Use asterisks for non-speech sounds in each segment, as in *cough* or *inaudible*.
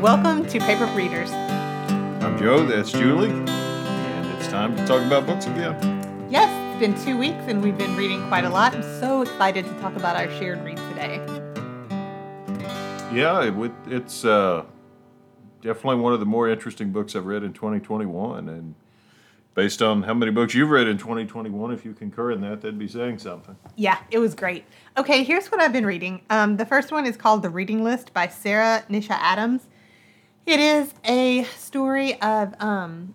Welcome to Paper Readers. I'm Joe, that's Julie, and it's time to talk about books again. Yes, it's been two weeks and we've been reading quite a lot. I'm so excited to talk about our shared read today. Yeah, it, it's uh, definitely one of the more interesting books I've read in 2021, and based on how many books you've read in 2021, if you concur in that, that'd be saying something. Yeah, it was great. Okay, here's what I've been reading. Um, the first one is called The Reading List by Sara Nisha Adams. It is a story of um,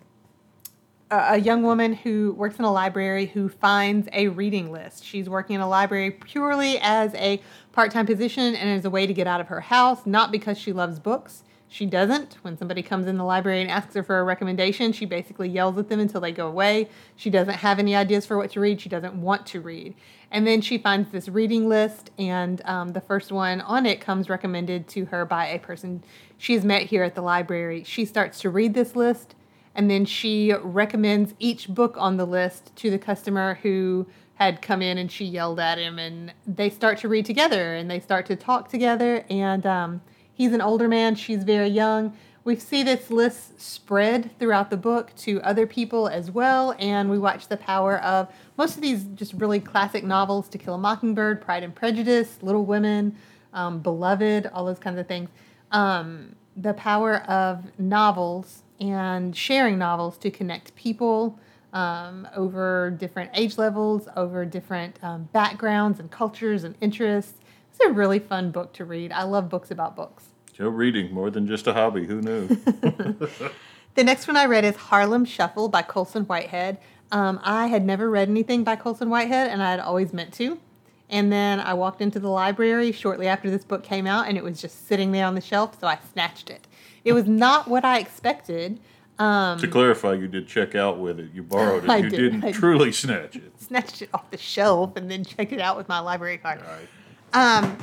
a young woman who works in a library who finds a reading list. She's working in a library purely as a part time position and as a way to get out of her house, not because she loves books. She doesn't. When somebody comes in the library and asks her for a recommendation, she basically yells at them until they go away. She doesn't have any ideas for what to read. She doesn't want to read. And then she finds this reading list, and um, the first one on it comes recommended to her by a person she's met here at the library. She starts to read this list, and then she recommends each book on the list to the customer who had come in and she yelled at him and they start to read together and they start to talk together and um, he's an older man she's very young we see this list spread throughout the book to other people as well and we watch the power of most of these just really classic novels to kill a mockingbird pride and prejudice little women um, beloved all those kinds of things um, the power of novels and sharing novels to connect people um, over different age levels, over different um, backgrounds and cultures and interests. It's a really fun book to read. I love books about books. Joe, reading more than just a hobby. Who knew? *laughs* *laughs* The next one I read is Harlem Shuffle by Colson Whitehead. Um, I had never read anything by Colson Whitehead, and I had always meant to. And then I walked into the library shortly after this book came out, and it was just sitting there on the shelf, so I snatched it. It was not what I expected. Um, to clarify, you did check out with it. You borrowed it. *laughs* I you did, did. truly snatch it. snatched it off the shelf and then checked it out with my library card. All right. Um,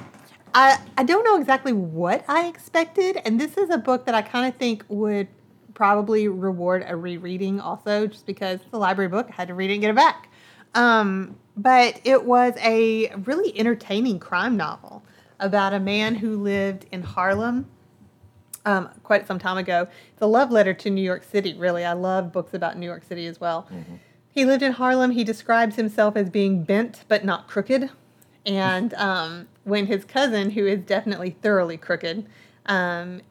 I I don't know exactly what I expected, and this is a book that I kind of think would probably reward a rereading also, just because it's a library book. I had to read it and get it back. Um, but it was a really entertaining crime novel about a man who lived in Harlem um, quite some time ago. It's a love letter to New York City, really. I love books about New York City as well. He lived in Harlem. He describes himself as being bent but not crooked. And um, when his cousin, who is definitely thoroughly crooked, um,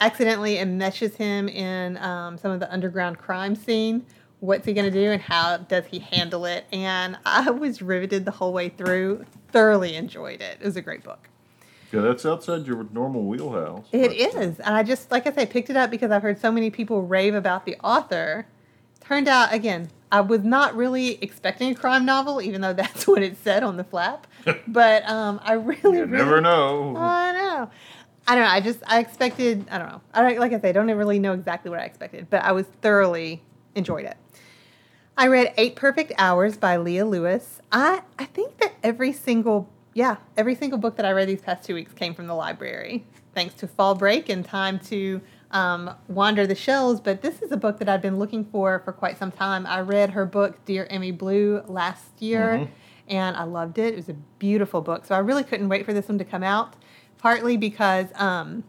accidentally enmeshes him in um, some of the underground crime scene, what's he going to do and how does he handle it? And I was riveted the whole way through. Thoroughly enjoyed it. It was a great book. Yeah, that's outside your normal wheelhouse. It is, uh. And I just, like I say, picked it up because I've heard so many people rave about the author. Turned out, again, I was not really expecting a crime novel, even though *laughs* that's what it said on the flap. *laughs* But um, I really, You really. never know. I know. I don't know. I just, I expected, I don't know. I don't, like I say, I don't really know exactly what I expected, but I was thoroughly enjoyed it. I read Eight Perfect Hours by Lia Louis. I, I think that every single, yeah, every single book that I read these past two weeks came from the library, thanks to fall break and time to um, wander the shelves. But this is a book that I've been looking for for quite some time. I read her book, Dear Emmy Blue, last year, and I loved it. It was a beautiful book. So I really couldn't wait for this one to come out, partly because um,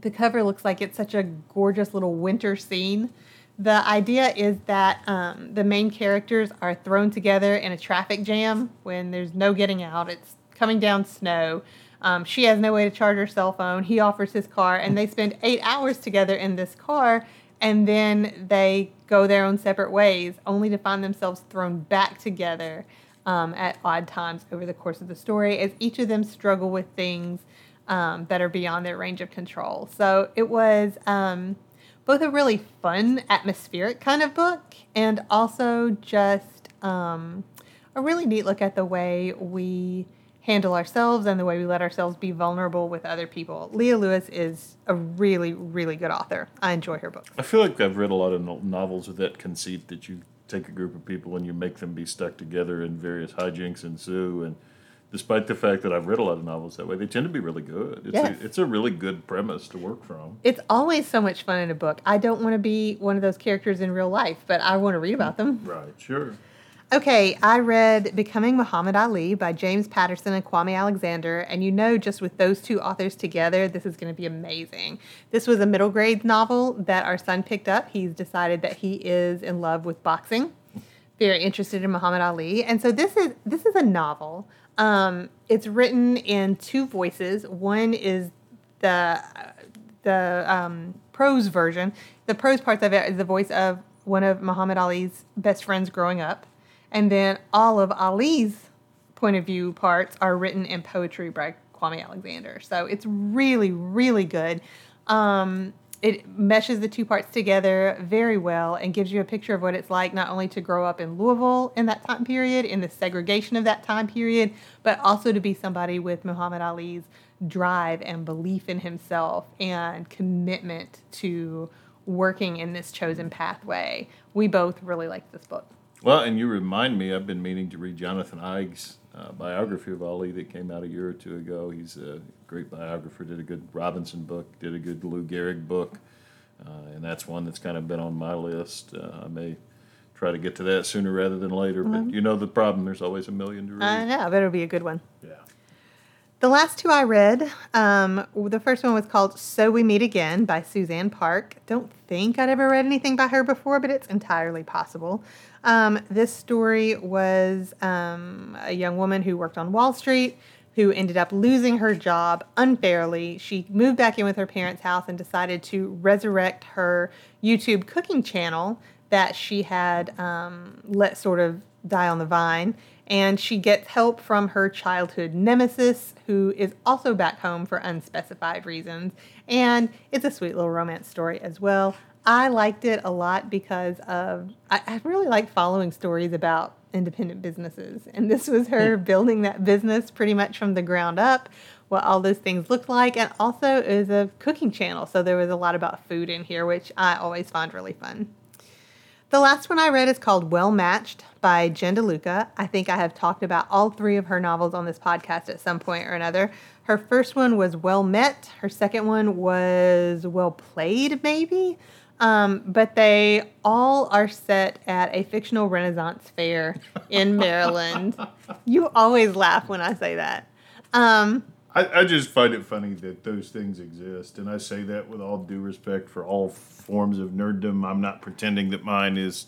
the cover looks like it's such a gorgeous little winter scene. The idea is that um, the main characters are thrown together in a traffic jam when there's no getting out. It's coming down snow. Um, she has no way to charge her cell phone. He offers his car, and they spend eight hours together in this car, and then they go their own separate ways, only to find themselves thrown back together um, at odd times over the course of the story as each of them struggle with things um, that are beyond their range of control. So it was um, both a really fun, atmospheric kind of book and also just um, a really neat look at the way we handle ourselves and the way we let ourselves be vulnerable with other people. Lia Louis is a really, really good author. I enjoy her books. I feel like I've read a lot of novels with that conceit that you take a group of people and you make them be stuck together and various hijinks ensue. And despite the fact that I've read a lot of novels that way, they tend to be really good. It's, Yes. a, it's a really good premise to work from. It's always so much fun in a book. I don't want to be one of those characters in real life, but I want to read about them. Right, sure. Okay, I read Becoming Muhammad Ali by James Patterson and Kwame Alexander, and you know, just with those two authors together, this is going to be amazing. This was a middle grade novel that our son picked up. He's decided that he is in love with boxing, very interested in Muhammad Ali, and so this is this is a novel. Um, it's written in two voices. One is the the um, prose version. The prose parts of it is the voice of one of Muhammad Ali's best friends growing up and then all of Ali's point of view parts are written in poetry by Kwame Alexander. So it's really, really good. Um, it meshes the two parts together very well and gives you a picture of what it's like not only to grow up in Louisville in that time period, in the segregation of that time period, but also to be somebody with Muhammad Ali's drive and belief in himself and commitment to working in this chosen pathway. We both really like this book. Well, and you remind me, I've been meaning to read Jonathan Eig's uh, biography of Ali that came out a year or two ago. He's a great biographer, did a good Robinson book, did a good Lou Gehrig book, uh, and that's one that's kind of been on my list. Uh, I may try to get to that sooner rather than later, mm-hmm. but you know the problem, there's always a million to read. I know, but it'll be a good one. Yeah. The last two I read, um, the first one was called So We Meet Again by Suzanne Park. Don't think I'd ever read anything by her before, but it's entirely possible. Um, this story was um, a young woman who worked on Wall Street who ended up losing her job unfairly. She moved back in with her parents' house and decided to resurrect her YouTube cooking channel that she had um, let sort of die on the vine and she gets help from her childhood nemesis, who is also back home for unspecified reasons. And it's a sweet little romance story as well. I liked it a lot because of I, I really like following stories about independent businesses, and this was her hmm. building that business pretty much from the ground up. What all those things looked like, and also is a cooking channel, so there was a lot about food in here, which I always find really fun. The last one I read is called Well Matched by Jen DeLuca. I think I have talked about all three of her novels on this podcast at some point or another. Her first one was Well Met, her second one was Well Played, maybe. Um, but they all are set at a fictional Renaissance fair in *laughs* Maryland. you always laugh when I say that. Um, I, I just find it funny that those things exist, and I say that with all due respect for all forms of nerddom. I'm not pretending that mine is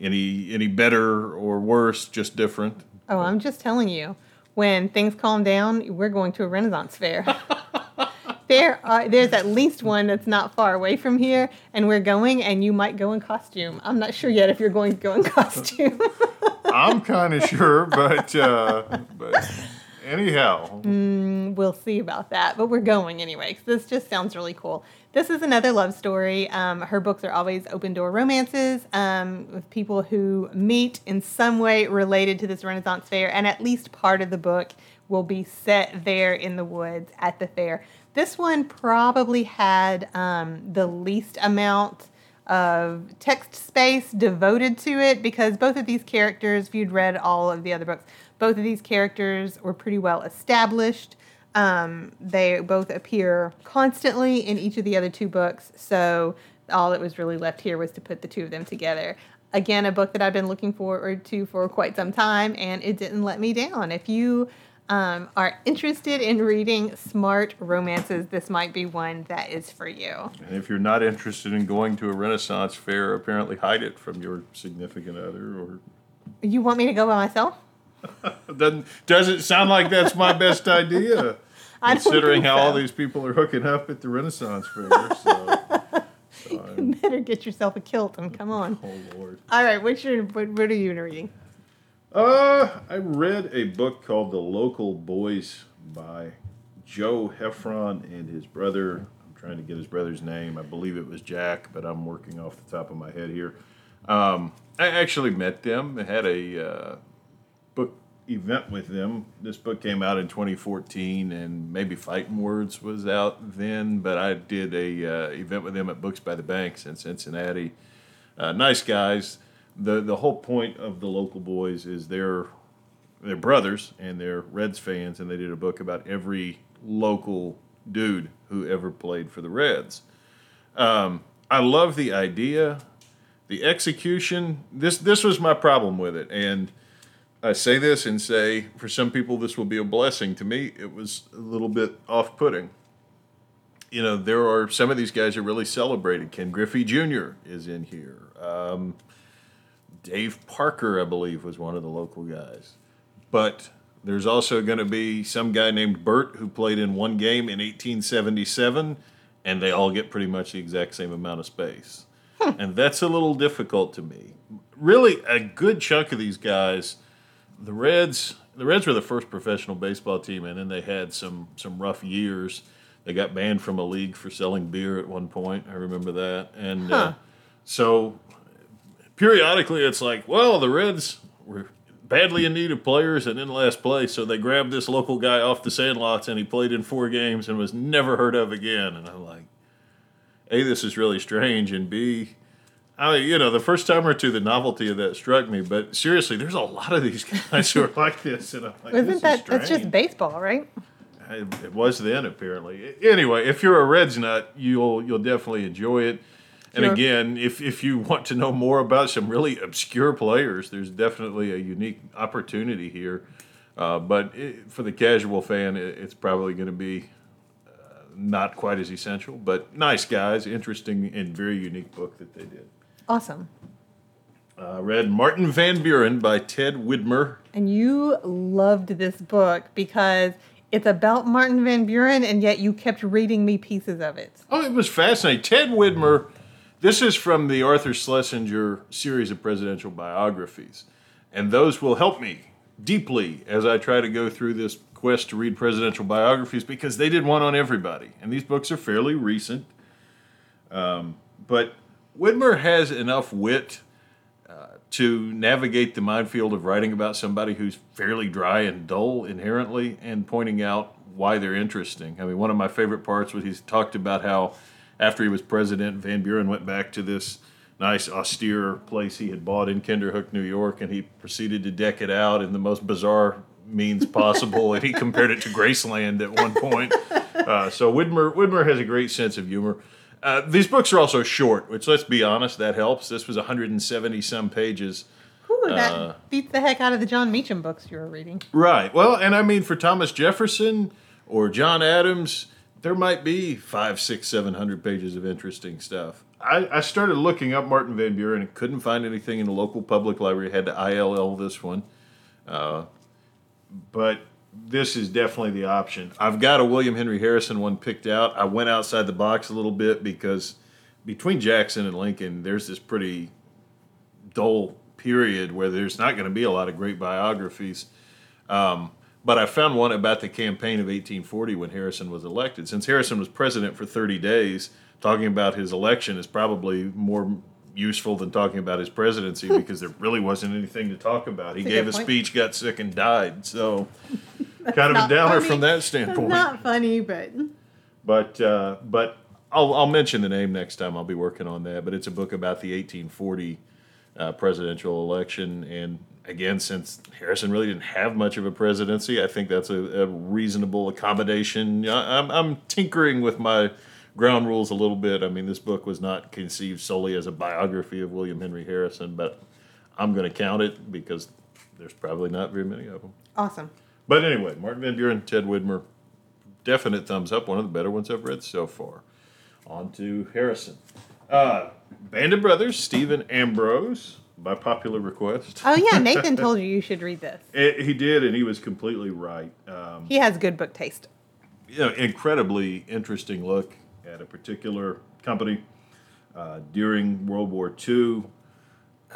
any any better or worse, just different. Oh, I'm just telling you. When things calm down, we're going to a Renaissance fair. *laughs* there are there's at least one that's not far away from here, and we're going, and you might go in costume. I'm not sure yet if you're going to go in *laughs* costume. I'm kind of sure, but uh, but anyhow, mm, we'll see about that. But we're going anyway because this just sounds really cool. This is another love story. Um, her books are always open door romances um, with people who meet in some way related to this Renaissance fair, and at least part of the book will be set there in the woods at the fair. This one probably had um, the least amount of text space devoted to it because both of these characters, if you'd read all of the other books, both of these characters were pretty well established. Um, they both appear constantly in each of the other two books, so all that was really left here was to put the two of them together. Again, a book that I've been looking forward to for quite some time, and it didn't let me down. If you um, are interested in reading smart romances, this might be one that is for you. And if you're not interested in going to a Renaissance fair, apparently hide it from your significant other or. You want me to go by myself? Doesn't doesn't sound like that's my best *laughs* idea. considering how so. all these people are hooking up at the Renaissance fair. So, so *laughs* you better get yourself a kilt and come on. Oh Lord! All right, what's your what, what are you reading? Uh, I read a book called The Local Boys by Joe Heffron and his brother. I'm trying to get his brother's name. I believe it was Jack, but I'm working off the top of my head here. Um, I actually met them. I had a uh, book event with them. This book came out in 2014, and maybe Fighting Words was out then. But I did a uh, event with them at Books by the Banks in Cincinnati. Uh, nice guys the the whole point of the local boys is they're they're brothers and they're Reds fans, and they did a book about every local dude who ever played for the Reds. Um, I love the idea. The execution, this this was my problem with it, and I say this and say for some people this will be a blessing. To me, it was a little bit off-putting. You know, there are some of these guys are really celebrated. Ken Griffey Jr. is in here. Um, Dave Parker, I believe, was one of the local guys. But there's also going to be some guy named Bert who played in one game in 1877, and they all get pretty much the exact same amount of space. and that's a little difficult to me. Really, a good chunk of these guys, the Reds, the Reds were the first professional baseball team, and then they had some some rough years. They got banned from a league for selling beer at one point. I remember that, and uh, so periodically it's like, well, the Reds were badly in need of players and in last place, so they grabbed this local guy off the sandlots and he played in four games and was never heard of again. And I'm like, A, this is really strange, and B, I mean, you know, the first time or two, the novelty of that struck me. But seriously, there's a lot of these *laughs* guys who are like this, and I'm like, Isn't is that that's just baseball, right? It it was then, apparently. Anyway, if you're a Reds nut, you'll you'll definitely enjoy it. And Sure. again, if if you want to know more about some really obscure players, there's definitely a unique opportunity here. Uh, but it, for the casual fan, it, it's probably going to be uh, not quite as essential. But nice guys, interesting and very unique book that they did. Awesome. Uh, read Martin Van Buren by Ted Widmer. And you loved this book because it's about Martin Van Buren, and yet you kept reading me pieces of it. Oh, it was fascinating. Ted Widmer, this is from the Arthur Schlesinger series of presidential biographies. And those will help me deeply as I try to go through this quest to read presidential biographies because they did one on everybody. And these books are fairly recent. Um, but Widmer has enough wit uh, to navigate the minefield of writing about somebody who's fairly dry and dull inherently and pointing out why they're interesting. I mean, one of my favorite parts was he's talked about how after he was president, Van Buren went back to this nice austere place he had bought in Kinderhook, New York, and he proceeded to deck it out in the most bizarre means possible, and he compared it to Graceland at one point. *laughs* Uh, so Widmer Widmer has a great sense of humor. Uh, these books are also short, which let's be honest, that helps. This was 170 some pages. Ooh, that Uh, beats the heck out of the Jon Meacham books you were reading. Right. Well, and I mean for Thomas Jefferson or John Adams, there might be five, six, seven hundred pages of interesting stuff. I, I started looking up Martin Van Buren and couldn't find anything in the local public library. Had to ILL this one, uh, but this is definitely the option. I've got a William Henry Harrison one picked out. I went outside the box a little bit because between Jackson and Lincoln, there's this pretty dull period where there's not going to be a lot of great biographies. Um, but I found one about the campaign of 1840 when Harrison was elected. Since Harrison was president for 30 days, talking about his election is probably more useful than talking about his presidency *laughs* because there really wasn't anything to talk about. He gave a point. speech, got sick, and died. So, kind of a downer funny. from that standpoint. not funny, but But uh, but I'll I'll mention the name next time. I'll be working on that. But it's a book about the 1840 uh, presidential election, and again, since Harrison really didn't have much of a presidency, I think that's a, a reasonable accommodation. I, I'm I'm tinkering with my ground rules a little bit. I mean, this book was not conceived solely as a biography of William Henry Harrison, but I'm going to count it because there's probably not very many of them. awesome. But anyway, Martin Van Buren, Ted Widmer, definite thumbs up. One of the better ones I've read so far. On to Harrison. Uh, Band of Brothers, Stephen Ambrose, by popular request. Oh yeah, *laughs* Nathan told you you should read this. Eh, he did, and he was completely right. Um, He has good book taste. you know, incredibly interesting look at a particular company uh, during World War II. *sighs*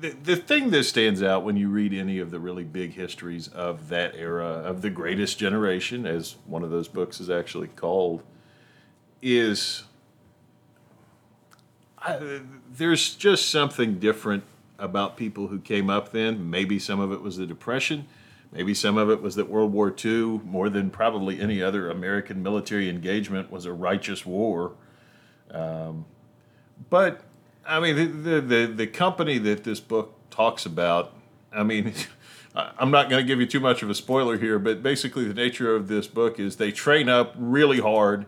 The, the thing that stands out when you read any of the really big histories of that era, of the greatest generation, as one of those books is actually called, is I, there's just something different about people who came up then. Maybe some of it was the Depression. Maybe some of it was that World War II, more than probably any other American military engagement, was a righteous war. Um, but I mean, the, the the the company that this book talks about. I mean, *laughs* I'm not going to give you too much of a spoiler here, but basically, the nature of this book is they train up really hard.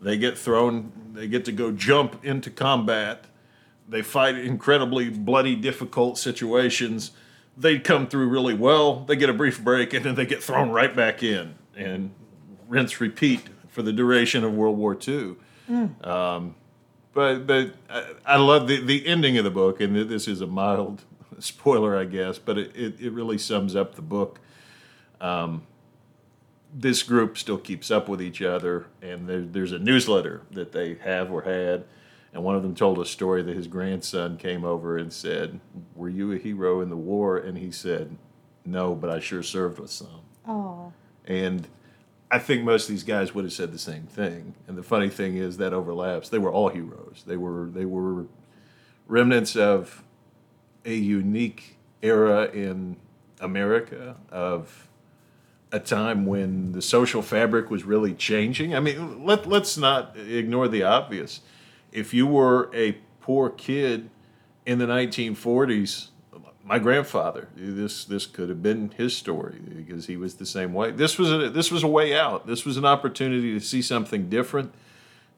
They get thrown. They get to go jump into combat. they fight incredibly bloody, difficult situations. They come through really well. They get a brief break, and then they get thrown right back in, and rinse repeat for the duration of World War II. Mm. Um, but but I, I, love the the ending of the book, and this is a mild *laughs* spoiler, I guess, but it, it, it really sums up the book. Um, this group still keeps up with each other, and there, there's a newsletter that they have or had. And one of them told a story that his grandson came over and said, "Were you a hero in the war?" And he said, "No, but I sure served with some." Oh. And I think most of these guys would have said the same thing. And the funny thing is that overlaps. They were all heroes. They were they were remnants of a unique era in America of a time when the social fabric was really changing. I mean, let, let's not ignore the obvious. If you were a poor kid in the 1940s, my grandfather, this this could have been his story because he was the same way. This was a, this was a way out. This was an opportunity to see something different,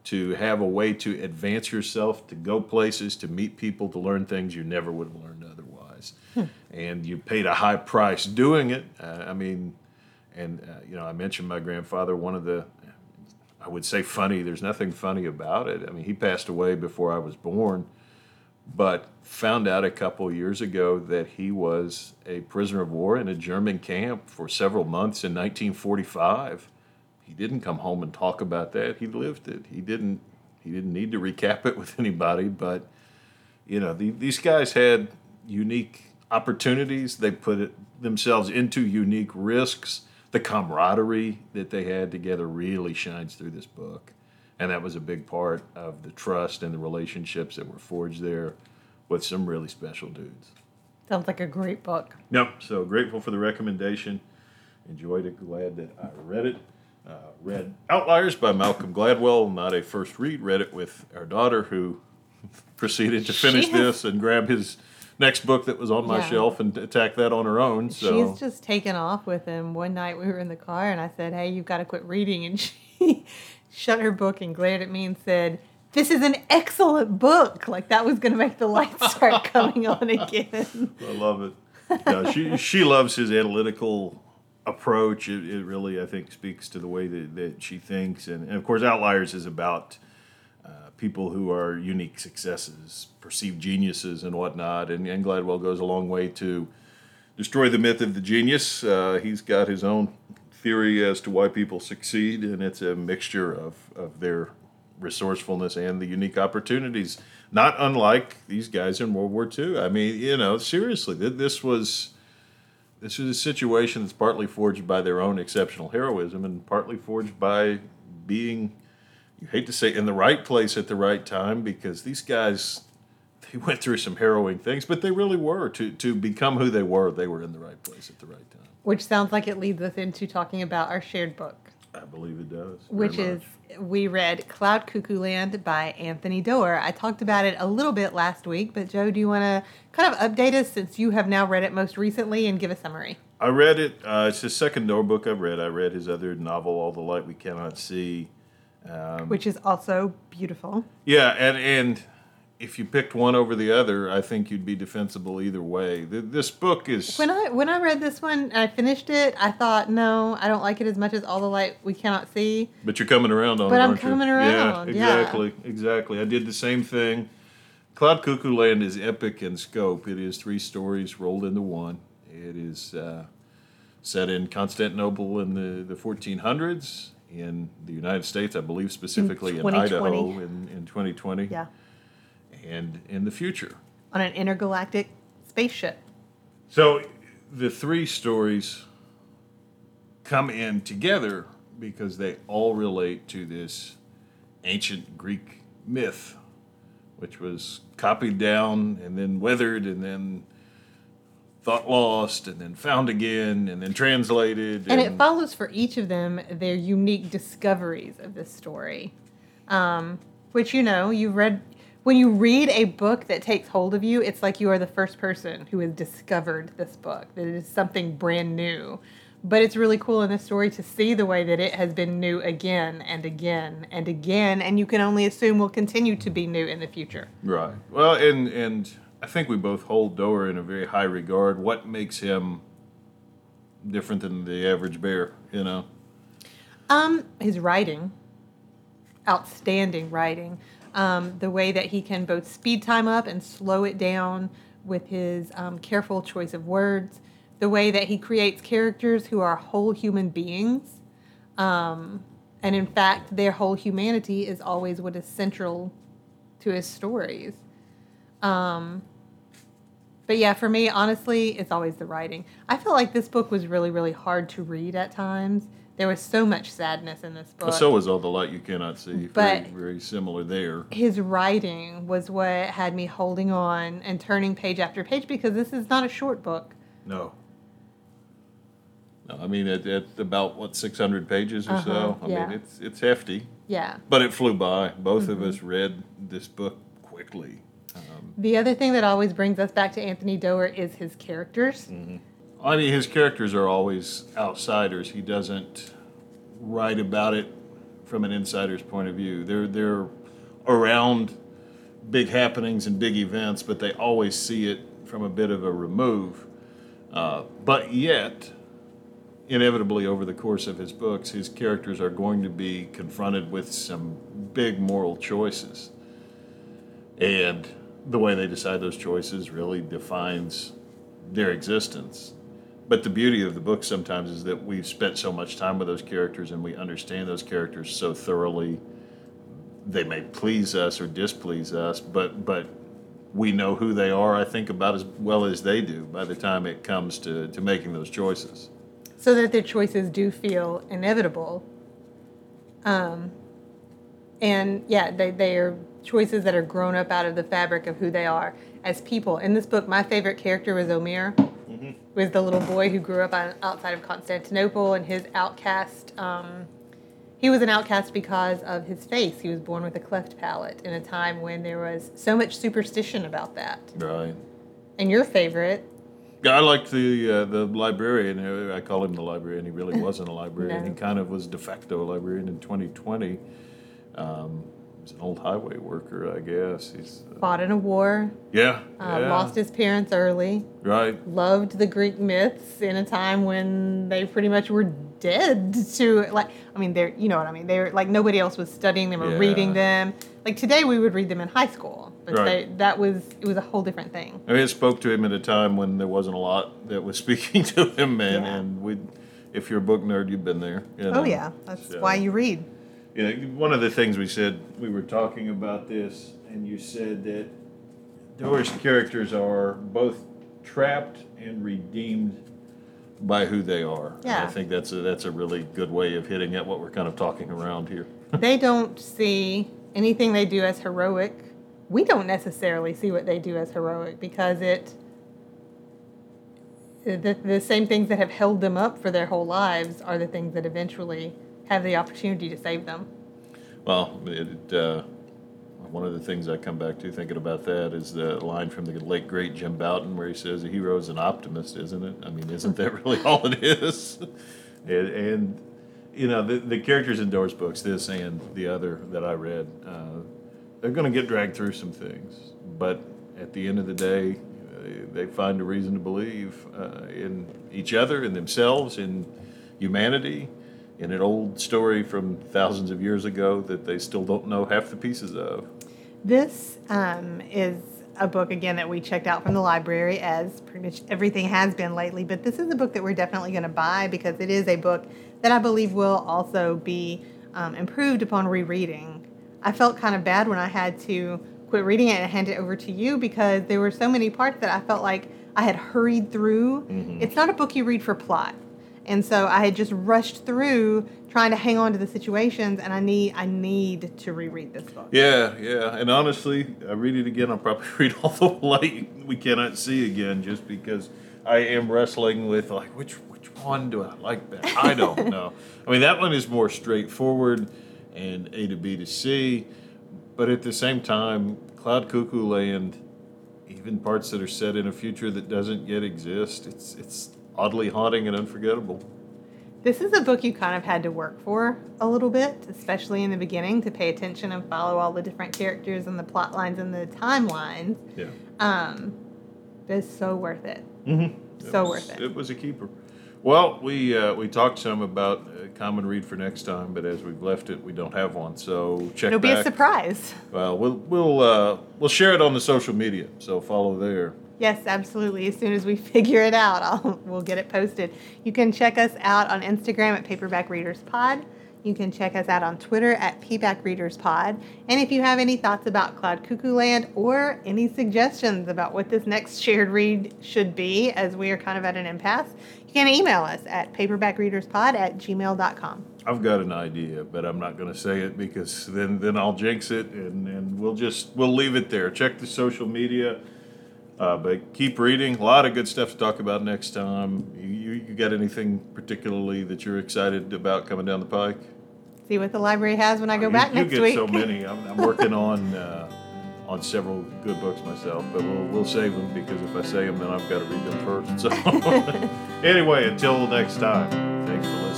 to have a way to advance yourself, to go places, to meet people, to learn things you never would have learned otherwise. Hmm. And you paid a high price doing it. Uh, I mean, and uh, you know, I mentioned my grandfather. One of the, I would say funny. There's nothing funny about it. I mean, he passed away before I was born, but found out a couple years ago that he was a prisoner of war in a German camp for several months in 1945. He didn't come home and talk about that. He lived it. He didn't. He didn't need to recap it *laughs* with anybody. But you know, the, these guys had unique opportunities. They put it, themselves into unique risks the camaraderie that they had together really shines through this book. And that was a big part of the trust and the relationships that were forged there with some really special dudes. Sounds like a great book. Yep. So grateful for the recommendation. Enjoyed it. Glad that I read it. Uh, read Outliers by Malcolm Gladwell. Not a first read. Read it with our daughter who *laughs* proceeded to finish this and grab his next book that was on my yeah. shelf and attack that on her own. So she's just taken off with him. One night we were in the car and I said, "Hey, you've got to quit reading," and she *laughs* shut her book and glared at me and said. This is an excellent book. Like that was going to make the lights start *laughs* coming on again. I love it. Yeah, she she loves his analytical approach. It, it really, I think, speaks to the way that, that she thinks. And, and of course, Outliers is about people who are unique successes, perceived geniuses, and whatnot. And, and Gladwell goes a long way to destroy the myth of the genius. Uh, he's got his own theory as to why people succeed, and it's a mixture of, of their resourcefulness and the unique opportunities. Not unlike these guys in World War II. I mean, you know, seriously, this was this is a situation that's partly forged by their own exceptional heroism and partly forged by being you hate to say in the right place at the right time because these guys they went through some harrowing things, but they really were to to become who they were. They were in the right place at the right time. Which sounds like it leads us into talking about our shared book. I believe it does. Which is we read Cloud Cuckoo Land by Anthony Doerr. I talked about it a little bit last week, but Joe, do you want to kind of update us since you have now read it most recently and give a summary? I read it. Uh, it's the second Doerr book I've read. I read his other novel, All the Light We Cannot See. Um, Which is also beautiful. Yeah, and and if you picked one over the other, I think you'd be defensible either way. The, this book is when I when I read this one, I finished it. I thought, no, I don't like it as much as All the Light We Cannot See. But you're coming around on but it. But I'm coming you? around. Yeah, exactly, yeah. exactly. I did the same thing. Cloud Cuckoo Land is epic in scope. It is three stories rolled into one. It is uh, set in Constantinople in the, the 1400s in the United States, I believe specifically in, in Idaho in, in 2020. Yeah. And in the future. On an intergalactic spaceship. So the three stories come in together because they all relate to this ancient Greek myth, which was copied down and then weathered and then thought lost and then found again and then translated. And, and it follows for each of them their unique discoveries of this story. Um, which, you know, you've read, when you read a book that takes hold of you, it's like you are the first person who has discovered this book, that it is something brand new. But it's really cool in this story to see the way that it has been new again and again and again, and you can only assume will continue to be new in the future. Right. Well, and and I think we both hold Doerr in a very high regard. What makes him different than the average bear? You know. Um, his writing, outstanding writing. Um, the way that he can both speed time up and slow it down with his um, careful choice of words. The way that he creates characters who are whole human beings. Um, and in fact, their whole humanity is always what is central to his stories. Um, but yeah, for me, honestly, it's always the writing. I feel like this book was really, really hard to read at times. There was so much sadness in this book. So was all the light you cannot see. But- very, very similar there. his writing was what had me holding on and turning page after page because this is not a short book. No. No, I mean at, at about what six hundred pages or Uh-huh, so. I yeah. mean it's it's hefty, Yeah. but it flew by. Both of Mm-hmm. us read this book quickly. Um, The other thing that always brings us back to Anthony Doerr is his characters. I mean, his characters are always outsiders. He doesn't write about it from an insider's point of view. They're they're around big happenings and big events, but they always see it from a bit of a remove. Uh, but yet, inevitably, over the course of his books, his characters are going to be confronted with some big moral choices, and the way they decide those choices really defines their existence. But the beauty of the book sometimes is that we've spent so much time with those characters and we understand those characters so thoroughly. They may please us or displease us, but but we know who they are. I think about as well as they do by the time it comes to, to making those choices. so that their choices do feel inevitable. Um, and yeah, they, they are choices that are grown up out of the fabric of who they are as people. In this book, my favorite character was Omeir, was the little boy who grew up on, outside of Constantinople and his outcast. Um, he was an outcast because of his face. He was born with a cleft palate in a time when there was so much superstition about that. Right. And your favorite, Yeah, I liked the uh, the librarian. I call him the librarian. He really wasn't a librarian. *laughs* No. He kind of was de facto a librarian in 2020. Um, he's an old highway worker, I guess. He's uh, fought in a war, yeah, uh, yeah, lost his parents early. right. loved the Greek myths in a time when they pretty much were dead to like I mean they're you know what I mean they're like nobody else was studying them or Yeah. reading them like today we would read them in high school but Right. they, that was it was a whole different thing I mean, it spoke to him at a time when there wasn't a lot that was *laughs* speaking to him, man. Yeah. and we, if you're a book nerd, you've been there. you know. oh yeah that's So- why you read You know, one of the things we said, we were talking about this, and you said that Doerr's characters are both trapped and redeemed by who they are. And Yeah. I think that's a, that's a really good way of hitting at what we're kind of talking around here. *laughs* they don't see anything they do as heroic we don't necessarily see what they do as heroic because it the, the same things that have held them up for their whole lives are the things that eventually have the opportunity to save them Well, it, uh, one of the things I come back to thinking about that is the line from the late great Jim Bouton where he says a hero is an optimist, isn't it? I mean, isn't that really *laughs* all it is? and, and you know, the, the characters in Doerr's books, this and the other that I read, uh, they're going to get dragged through some things, but at the end of the day, they find a reason to believe uh, in each other, in themselves, in humanity, in an old story from thousands of years ago that they still don't know half the pieces of. This um, is a book again that we checked out from the library, as pretty much everything has been lately. But this is a book that we're definitely going to buy because it is a book that I believe will also be um, improved upon rereading. I felt kind of bad when I had to quit reading it and hand it over to you because there were so many parts that I felt like I had hurried through. It's not a book you read for plot. And so I had just rushed through trying to hang on to the situations and I need I need to reread this book. Yeah, yeah, and honestly, I read it again. I'll probably *laughs* read all the light we cannot see again, just because I am wrestling with like which which one do I like better? I don't *laughs* know. I mean, that one is more straightforward and A to B to C, but at the same time, Cloud Cuckoo Land, even parts that are set in a future that doesn't yet exist, it's it's oddly haunting and unforgettable. This is a book you kind of had to work for a little bit, especially in the beginning, to pay attention and follow all the different characters and the plot lines and the timelines. Yeah. Um, but it's so worth it. Mm-hmm. So was, worth it. It was a keeper. Well, we uh, we talked some about uh, common read for next time, but as we've left it, we don't have one. So check It'll be a surprise. Well, we'll we'll uh, we'll share it on the social media. So follow there. Yes, absolutely. As soon as we *laughs* figure it out, I'll, we'll get it posted. You can check us out on Instagram at Paperback Readers Pod. You can check us out on Twitter at PBack Readers Pod. And if you have any thoughts about Cloud Cuckoo Land or any suggestions about what this next shared read should be, as we are kind of at an impasse, you can email us at paperbackreaderspod at gmail.com. I've got an idea, but I'm not going to say it because then then I'll jinx it, and, and we'll just we'll leave it there. Check the social media, uh, but keep reading. A lot of good stuff to talk about next time. You, you you got anything particularly that you're excited about coming down the pike? See what the library has when I go back you, next week. You get week. so many. *laughs* I'm, I'm working on uh, on several good books myself, but we'll we'll save them because if I say them, then I've got to read them first. So *laughs* *laughs* anyway, until next time, thanks for